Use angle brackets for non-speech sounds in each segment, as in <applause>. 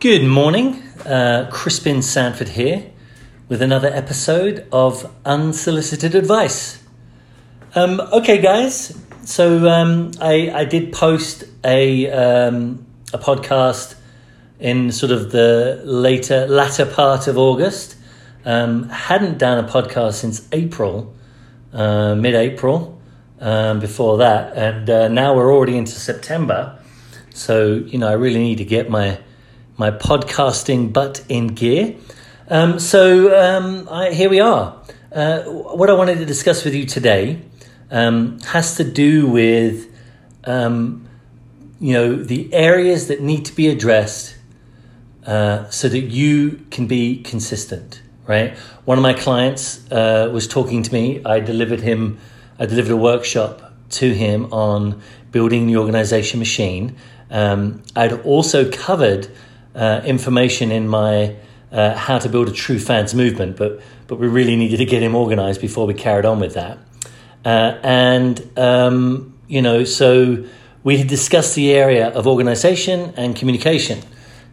Good morning, uh, Crispin Sanford here with another episode of Unsolicited Advice. Um, okay, guys, so um, I, I did post a, um, a podcast in sort of the later latter part of August. Um, hadn't done a podcast since April, uh, mid April. Um, before that, and uh, now we're already into September. So you know, I really need to get my my podcasting butt in gear. Um, so um, I, here we are. Uh, what I wanted to discuss with you today um, has to do with um, you know the areas that need to be addressed uh, so that you can be consistent. Right. One of my clients uh, was talking to me. I delivered him. I delivered a workshop to him on building the organization machine. Um, I'd also covered uh, information in my uh, how to build a true fans movement, but but we really needed to get him organized before we carried on with that. Uh, and um, you know, so we had discussed the area of organization and communication.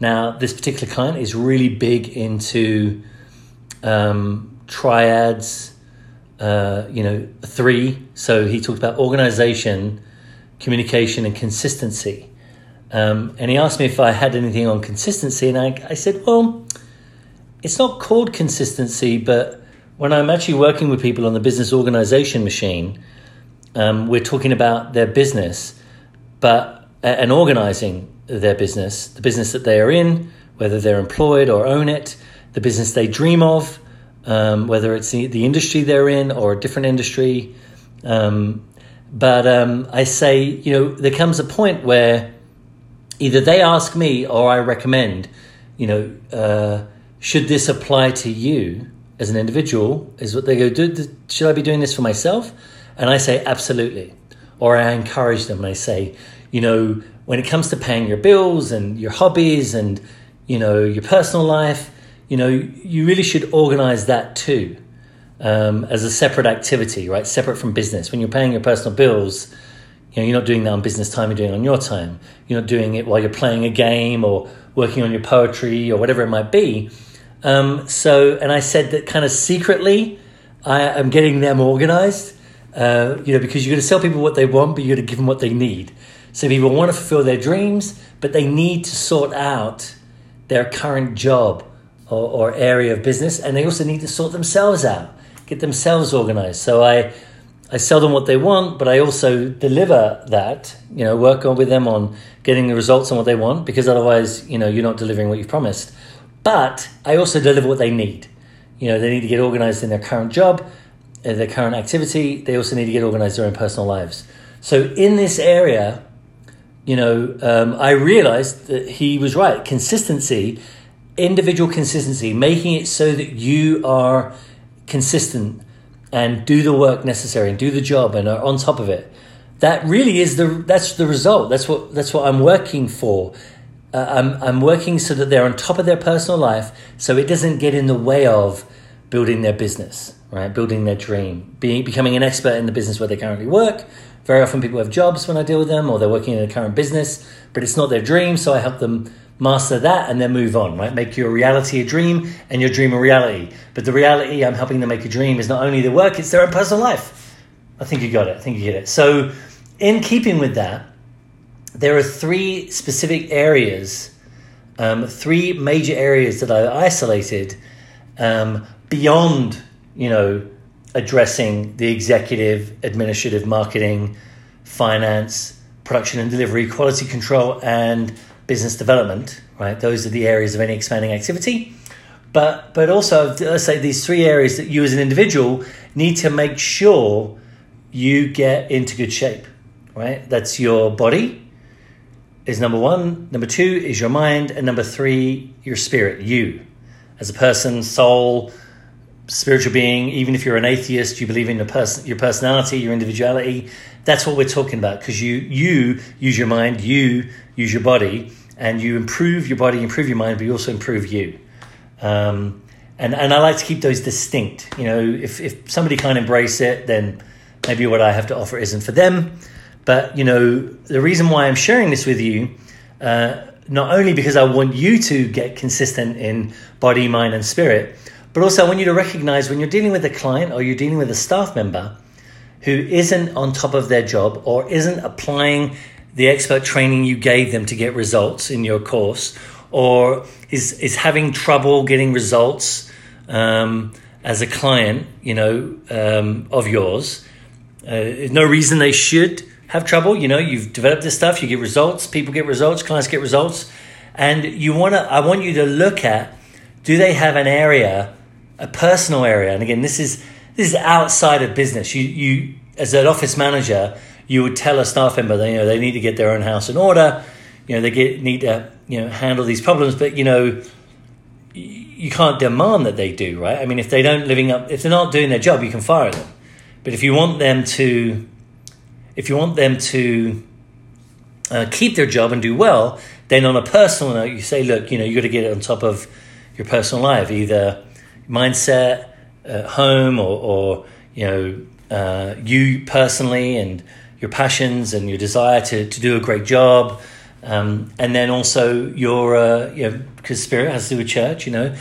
Now, this particular client is really big into um, triads. Uh, you know, three. So he talked about organization, communication, and consistency. Um, and he asked me if I had anything on consistency, and I, I said, well, it's not called consistency, but when I'm actually working with people on the business organization machine, um, we're talking about their business, but and organizing their business, the business that they are in, whether they're employed or own it, the business they dream of, um, whether it's the, the, industry they're in or a different industry. Um, but um, I say, you know, there comes a point where either they ask me or I recommend, you know, uh, should this apply to you as an individual? Is what they go, do, should I be doing this for myself? And I say, absolutely. Or I encourage them and I say, you know, when it comes to paying your bills and your hobbies and, you know, your personal life, you know, you really should organize that too um, as a separate activity, right? Separate from business. When you're paying your personal bills, you know, you're not doing that on business time, you're doing it on your time. You're not doing it while you're playing a game or working on your poetry or whatever it might be. Um, so, and I said that kind of secretly, I am getting them organized, uh, you know, because you're going to sell people what they want, but you're going to give them what they need. So people want to fulfill their dreams, but they need to sort out their current job or, or area of business, and they also need to sort themselves out, get themselves organized. So I I sell them what they want, but I also deliver that, you know, work on with them on getting the results on what they want because otherwise, you know, you're not delivering what you've promised. But I also deliver what they need. You know, they need to get organized in their current job, uh, their current activity. They also need to get organized their own personal lives. So in this area, you know, um, I realized that he was right. Consistency, individual consistency, making it so that you are consistent and do the work necessary and do the job and are on top of it. That really is the that's the result. That's what that's what i'm working for. Uh, I'm, I'm working so that they're on top of their personal life so it doesn't get in the way of building their business right? Building their dream. Being becoming an expert in the business where they currently work. Very often people have jobs when i deal with them or they're working in a current business but it's not their dream so i help them master that and then move on, right? Make your reality a dream and your dream a reality. But the reality I'm helping them make a dream is not only the work, it's their own personal life. I think you got it. I think you get it. So, in keeping with that, there are three specific areas, um, three major areas that I isolated um, beyond, you know, addressing the executive, administrative, marketing, finance, production and delivery, quality control, and business development, right? Those are the areas of any expanding activity. But, but also, let's say these three areas that you as an individual need to make sure you get into good shape, right? That's your body, is number one. Number two is your mind. And number three, your spirit, you as a person, soul, spiritual being, even if you're an atheist, you believe in your person, your personality, your individuality. That's what we're talking about because you you use your mind, you use your body, and you improve your body, improve your mind, but you also improve you. Um, and and I like to keep those distinct. You know, if if somebody can't embrace it, then maybe what I have to offer isn't for them. But you know, the reason why I'm sharing this with you. Uh, not only because I want you to get consistent in body, mind, and spirit, but also I want you to recognize when you're dealing with a client or you're dealing with a staff member who isn't on top of their job or isn't applying the expert training you gave them to get results in your course or is, is having trouble getting results um, as a client, you know, um, of yours. Uh, no reason they should have trouble. You know, you've developed this stuff, you get results, people get results, clients get results, and you want to. I want you to look at: do they have an area, a personal area? And again, this is this is outside of business. You you as an office manager, you would tell a staff member that you know they need to get their own house in order. You know, they get need to you know handle these problems, but you know you can't demand that they do, right? I mean, if they don't living up, if they're not doing their job, you can fire them. But if you want them to, if you want them to uh, keep their job and do well, then on a personal note, you say, look, you know, you got to get it on top of your personal life, either mindset, at home, or, or you know, uh, you personally and your passions and your desire to, to do a great job. Um, and then also your, uh, you know, because spirit has to do with church, you know,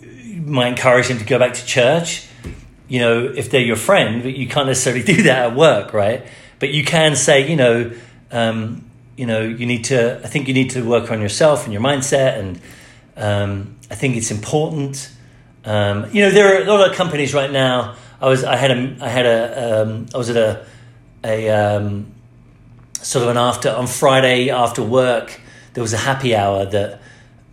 you might encourage them to go back to church. You know, if they're your friend, but you can't necessarily <laughs> do that at work, right? But you can say, you know, um, you know, you need to. I think you need to work on yourself and your mindset, and um, I think it's important. Um, you know, there are a lot of companies right now. I was, I had a, I had a, um, I was at a, a um, sort of an after on Friday after work. There was a happy hour that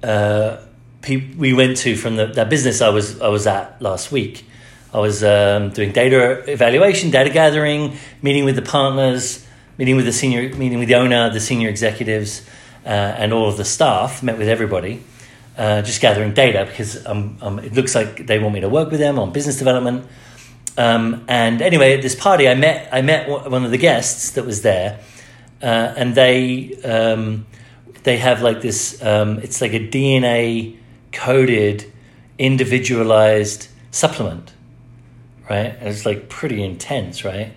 uh, pe- we went to from the, that business I was I was at last week. I was um, doing data evaluation, data gathering, meeting with the partners, meeting with the senior, meeting with the owner, the senior executives, uh, and all of the staff. Met with everybody, uh, just gathering data because um, um, it looks like they want me to work with them on business development. Um, and anyway, at this party, I met I met one of the guests that was there, uh, and they um, they have like this. Um, it's like a DNA coded, individualized supplement, right? And it's like pretty intense, right?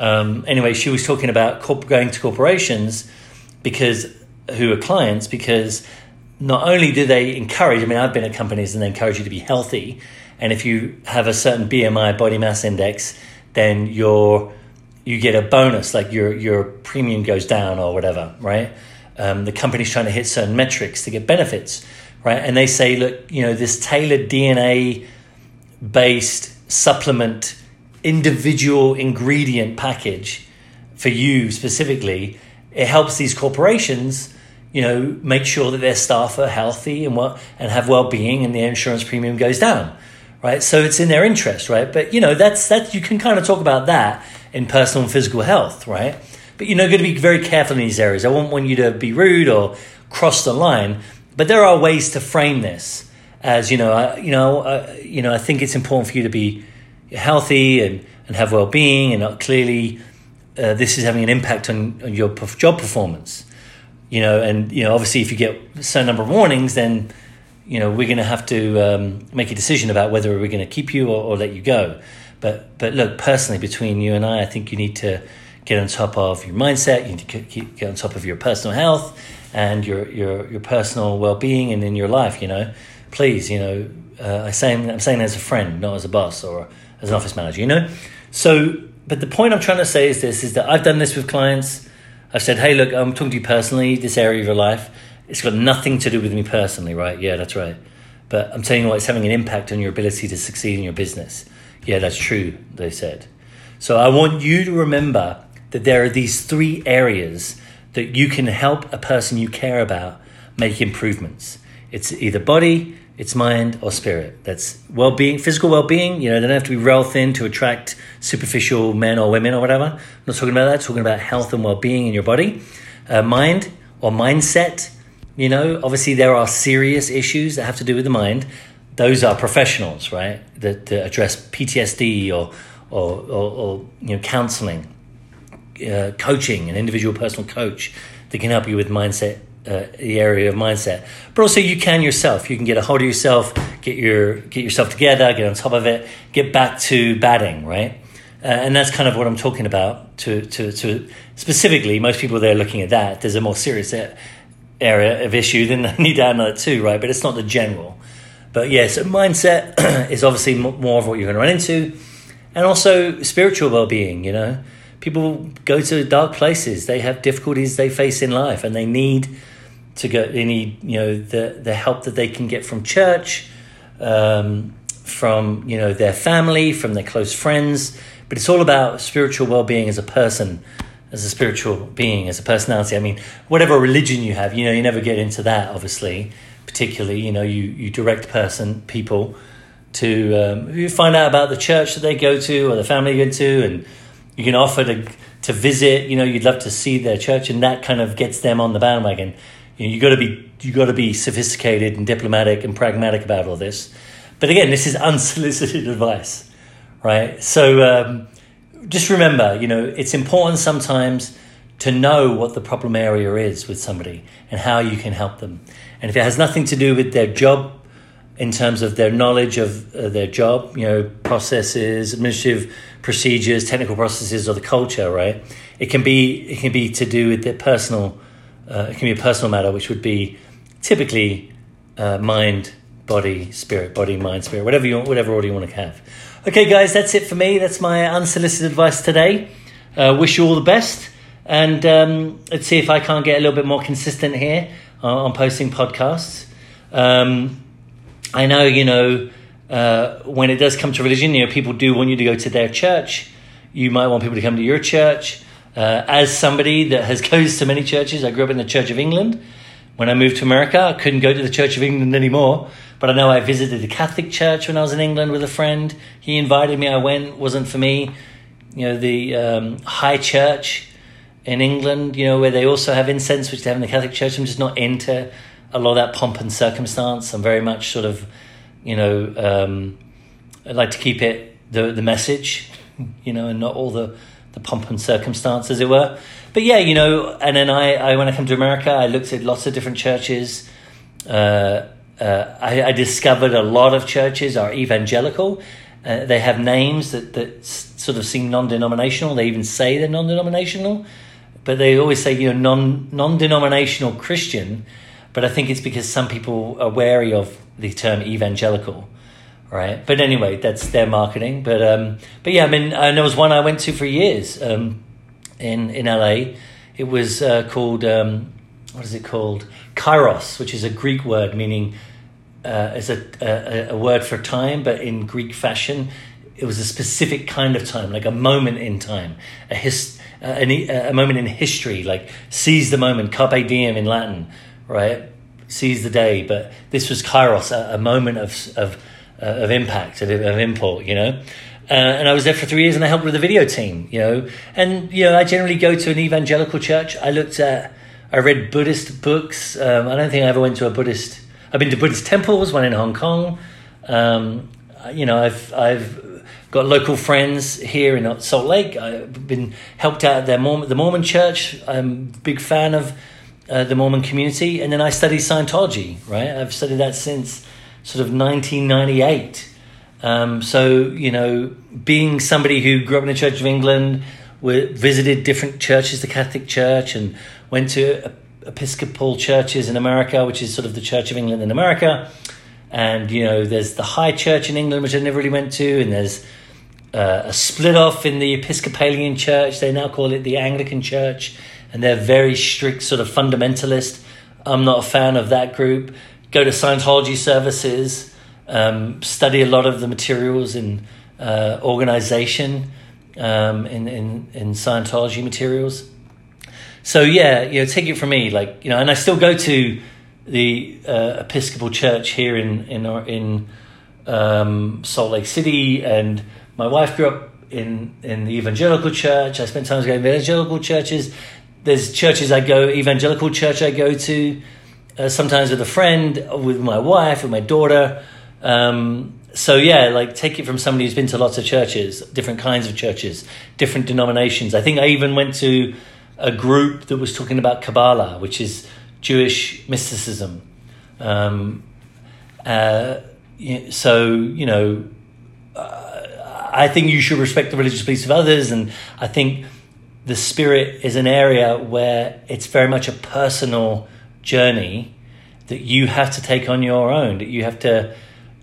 Um, anyway, she was talking about corp- going to corporations because who are clients because not only do they encourage. I mean, I've been at companies and they encourage you to be healthy, and if you have a certain BMI body mass index, then you're you get a bonus, like your your premium goes down or whatever, right? Um, the company's trying to hit certain metrics to get benefits, right? And they say, look, you know, this tailored DNA based supplement, individual ingredient package for you specifically, it helps these corporations, you know, make sure that their staff are healthy and what and have well being, and their insurance premium goes down, right? So it's in their interest, right? But you know, that's that you can kind of talk about that in personal and physical health, right? But you know, got to be very careful in these areas. I won't want you to be rude or cross the line, but there are ways to frame this as you know, I, you know, you know. I think it's important for you to be healthy and, and have well being, and clearly, uh, this is having an impact on, on your job performance. You know, and you know, obviously, if you get a certain number of warnings, then you know we're going to have to um, make a decision about whether we're going to keep you or, or let you go. But but look, personally, between you and I, I think you need to get on top of your mindset. You need to get on top of your personal health and your your your personal well being and in your life. You know, please, you know, uh, I say I'm saying as a friend, not as a boss or as an office manager. You know, so but the point I'm trying to say is this: is that I've done this with clients. I've said, hey, look, I'm talking to you personally. This area of your life, it's got nothing to do with me personally, right? Yeah, that's right. But I'm telling you what, it's having an impact on your ability to succeed in your business. Yeah, that's true. They said. So I want you to remember that there are these three areas that you can help a person you care about make improvements. It's either body, it's mind, or spirit. That's well being, physical well being. You know, they don't have to be real thin to attract superficial men or women or whatever. I'm not talking about that. I'm talking about health and well being in your body. Uh, mind or mindset. You know, obviously there are serious issues that have to do with the mind. Those are professionals, right? That, that address PTSD or, or, or, or you know counseling uh, coaching, an individual personal coach that can help you with mindset, uh, the area of mindset. But also, you can yourself. You can get a hold of yourself, get your get yourself together, get on top of it, get back to batting, right? Uh, and that's kind of what I'm talking about. To to to specifically, most people they're looking at that. There's a more serious area of issue, then <laughs> I need to handle it too, right? But it's not the general. But yeah, so mindset <clears throat> is obviously more of what you're going to run into, and also spiritual well-being. You know, people go to dark places; they have difficulties they face in life, and they need to get any you know the the help that they can get from church, um, from you know their family, from their close friends. But it's all about spiritual well-being as a person as a spiritual being, as a personality. I mean, whatever religion you have, you know, you never get into that, obviously. Particularly, you know, you, you direct person people to um, you find out about the church that they go to or the family they go to, and you can offer to to visit. You know, you'd love to see their church, and that kind of gets them on the bandwagon. You got to be you got to be sophisticated and diplomatic and pragmatic about all this. But again, this is unsolicited <laughs> advice, right? So. Um, just remember, you know, it's important sometimes to know what the problem area is with somebody and how you can help them. And if it has nothing to do with their job, in terms of their knowledge of uh, their job, you know, processes, administrative procedures, technical processes, or the culture, right? It can be it can be to do with their personal. Uh, it can be a personal matter, which would be typically uh, mind, body, spirit, body, mind, spirit, whatever you whatever order you want to have. Okay, guys, that's it for me. That's my unsolicited advice today. Uh, wish you all the best. And um, let's see if I can't get a little bit more consistent here on, on posting podcasts. Um, I know, you know, uh, when it does come to religion, you know, people do want you to go to their church. You might want people to come to your church. Uh, as somebody that has goes to many churches, I grew up in the Church of England. When I moved to America, I couldn't go to the Church of England anymore but I know I visited the Catholic Church when I was in England with a friend. He invited me. I went. wasn't for me. You know the um, High Church in England. You know where they also have incense, which they have in the Catholic Church. I'm just not into a lot of that pomp and circumstance. I'm very much sort of, you know, um, I like to keep it the the message, you know, and not all the the pomp and circumstance, as it were. But yeah, you know, and then I, I when I come to America, I looked at lots of different churches. Uh, uh, I, I, discovered a lot of churches are evangelical. Uh, they have names that, that sort of seem non denominational. They even say they're non denominational, but they always say, you know, non non denominational Christian. But I think it's because some people are wary of the term evangelical, right? But anyway, that's their marketing. But um, but yeah, I mean, and there was one I went to for years um, in in LA. It was uh, called um, what is it called? Kairos, which is a Greek word meaning uh, is a, a, a word for time, but in Greek fashion, it was a specific kind of time, like a moment in time, a his, uh, a, a moment in history, like seize the moment, carpe diem in Latin, right? Seize the day. But this was kairos, a, a moment of of uh, of impact, of, of import, you know. Uh, and I was there for three years, and I helped with the video team, you know. And you know, I generally go to an evangelical church. I looked at I read Buddhist books. Um, I don't think I ever went to a Buddhist. I've been to Buddhist temples, one in Hong Kong. Um, you know, I've I've got local friends here in Salt Lake. I've been helped out at their Mormon, the Mormon Church. I'm a big fan of uh, the Mormon community, and then I studied Scientology. Right, I've studied that since sort of 1998. Um, so you know, being somebody who grew up in the Church of England, visited different churches, the Catholic Church, and went to Episcopal churches in America, which is sort of the Church of England in America. And, you know, there's the High Church in England, which I never really went to, and there's uh, a split off in the Episcopalian Church. They now call it the Anglican Church, and they're very strict, sort of fundamentalist. I'm not a fan of that group. Go to Scientology services, um, study a lot of the materials in uh, organization um, in, in, in Scientology materials so yeah, you know, take it from me, like you know, and I still go to the uh, Episcopal Church here in in in um, Salt Lake City, and my wife grew up in in the Evangelical Church. I spent time going to evangelical churches. There's churches I go, evangelical church I go to, uh, sometimes with a friend, with my wife, with my daughter. Um, so yeah, like take it from somebody who's been to lots of churches, different kinds of churches, different denominations. I think I even went to a group that was talking about Kabbalah, which is Jewish mysticism. Um, uh, so, you know, uh, I think you should respect the religious beliefs of others, and I think the spirit is an area where it's very much a personal journey that you have to take on your own, that you have to,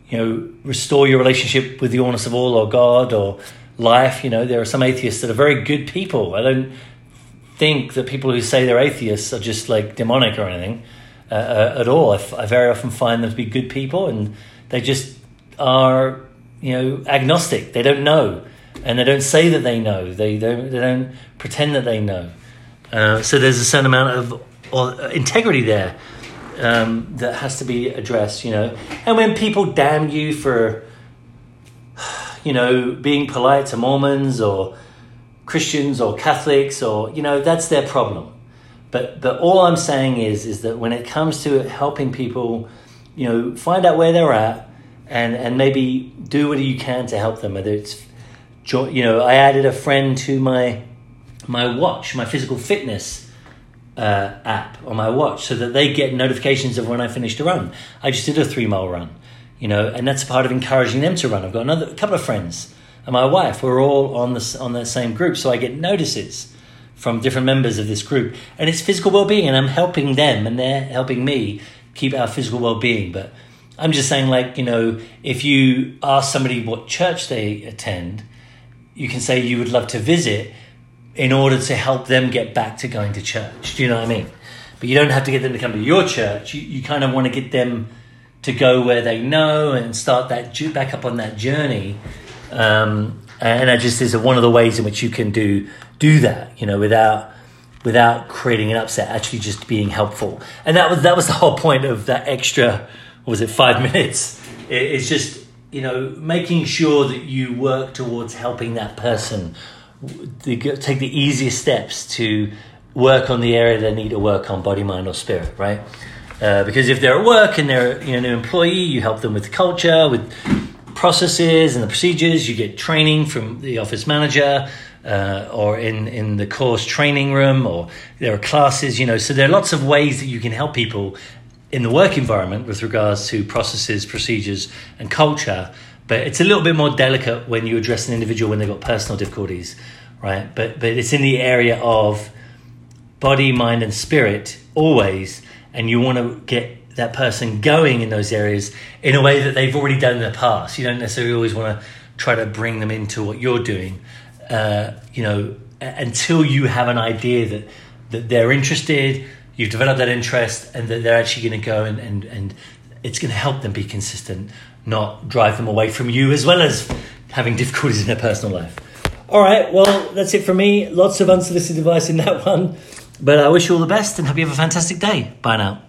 you know, restore your relationship with the oneness of all or God or life. You know, there are some atheists that are very good people. I don't think that people who say they're atheists are just like demonic or anything uh, uh, at all. I, f- I very often find them to be good people and they just are, you know, agnostic. They don't know and they don't say that they know. They don't, they don't pretend that they know. Uh, so there's a certain amount of uh, integrity there um, that has to be addressed, you know. And when people damn you for, <sighs> you know, being polite to Mormons or Christians or Catholics or, you know, that's their problem. But, but all I'm saying is, is that when it comes to helping people, you know, find out where they're at and, and maybe do what you can to help them, whether it's, you know, I added a friend to my, my watch, my physical fitness uh, app on my watch so that they get notifications of when I finished a run. I just did a three mile run, you know, and that's part of encouraging them to run. I've got another a couple of friends and my wife. We're all on the on the same group, so I get notices from different members of this group, and it's physical well being, and I'm helping them, and they're helping me keep our physical well being. But I'm just saying, like you know, if you ask somebody what church they attend, you can say you would love to visit in order to help them get back to going to church. Do you know what I mean? But you don't have to get them to come to your church. You, you kind of want to get them to go where they know and start that back up on that journey. Um, and that just is one of the ways in which you can do do that. You know, without without creating an upset, actually just being helpful. And that was that was the whole point of that extra. was it five <laughs> minutes? it's just you know making sure that you work towards helping that person the, take the easiest steps to work on the area they need to work on, body, mind, or spirit, right? Uh, because if they're at work and they're you know, an employee, you help them with the culture, with processes and the procedures. You get training from the office manager uh, or in, in the course training room, or there are classes, you know. So there are lots of ways that you can help people in the work environment with regards to processes, procedures, and culture but it's a little bit more delicate when you address an individual when they've got personal difficulties, right? But but it's in the area of body, mind, and spirit always, and you want to get that person going in those areas in a way that they've already done in the past. You don't necessarily always want to try to bring them into what you're doing. Uh, you know, until you have an idea that that they're interested, you've developed that interest, and that they're actually going to go and and and it's going to help them be consistent not drive them away from you as well as having difficulties in their personal life. All right, well, that's it from me. Lots of unsolicited advice in that <laughs> one. But I wish you all the best and hope you have a fantastic day. Bye now.